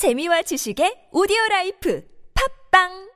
재미와 지식의 오디오 라이프. 팝빵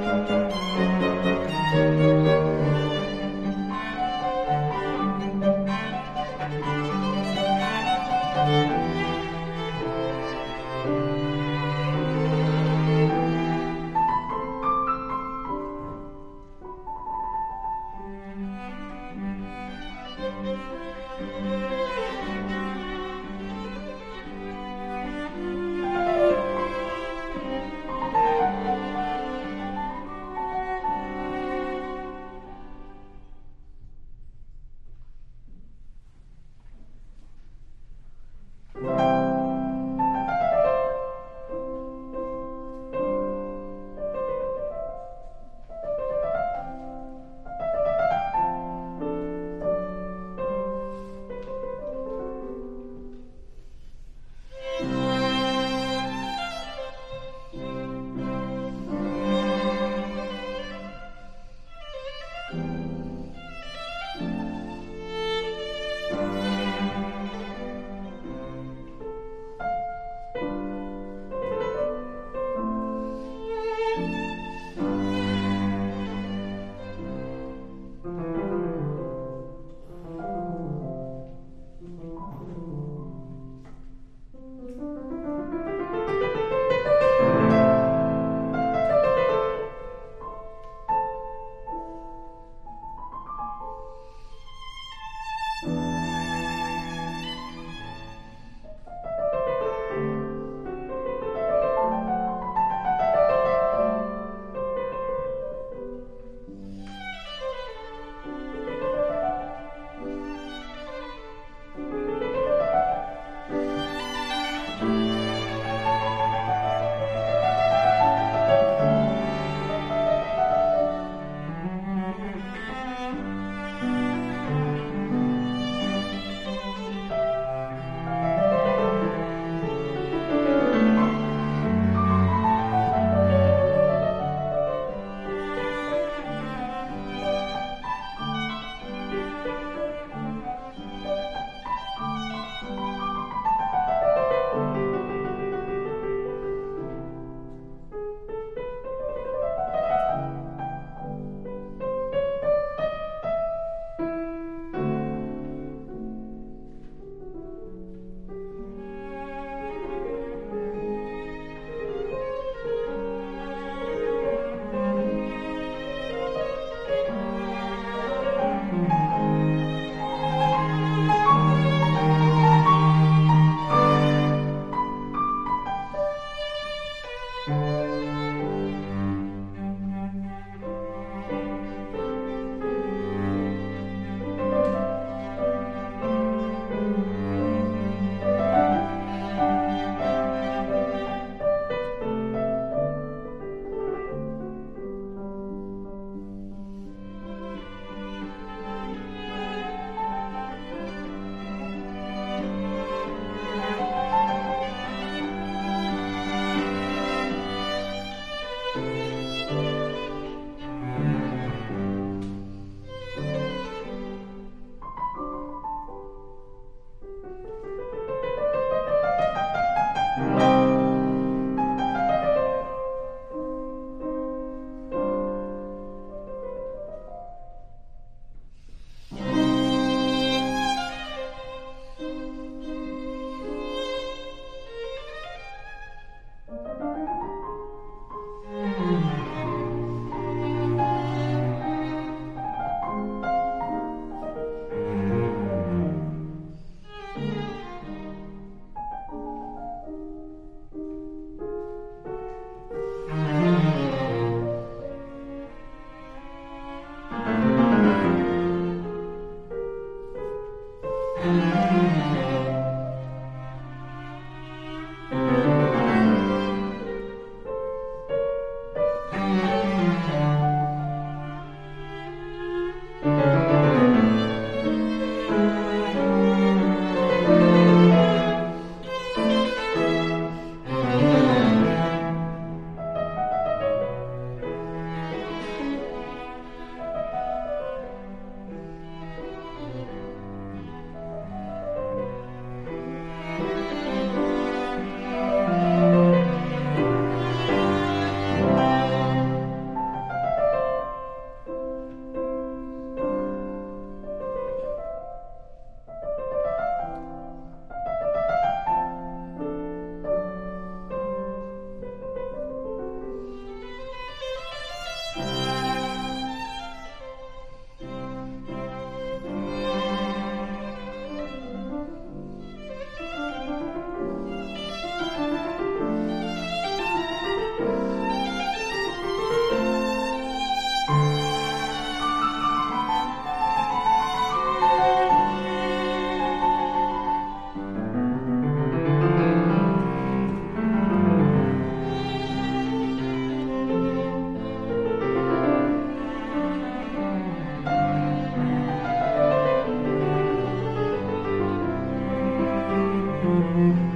thank you Mm-hmm.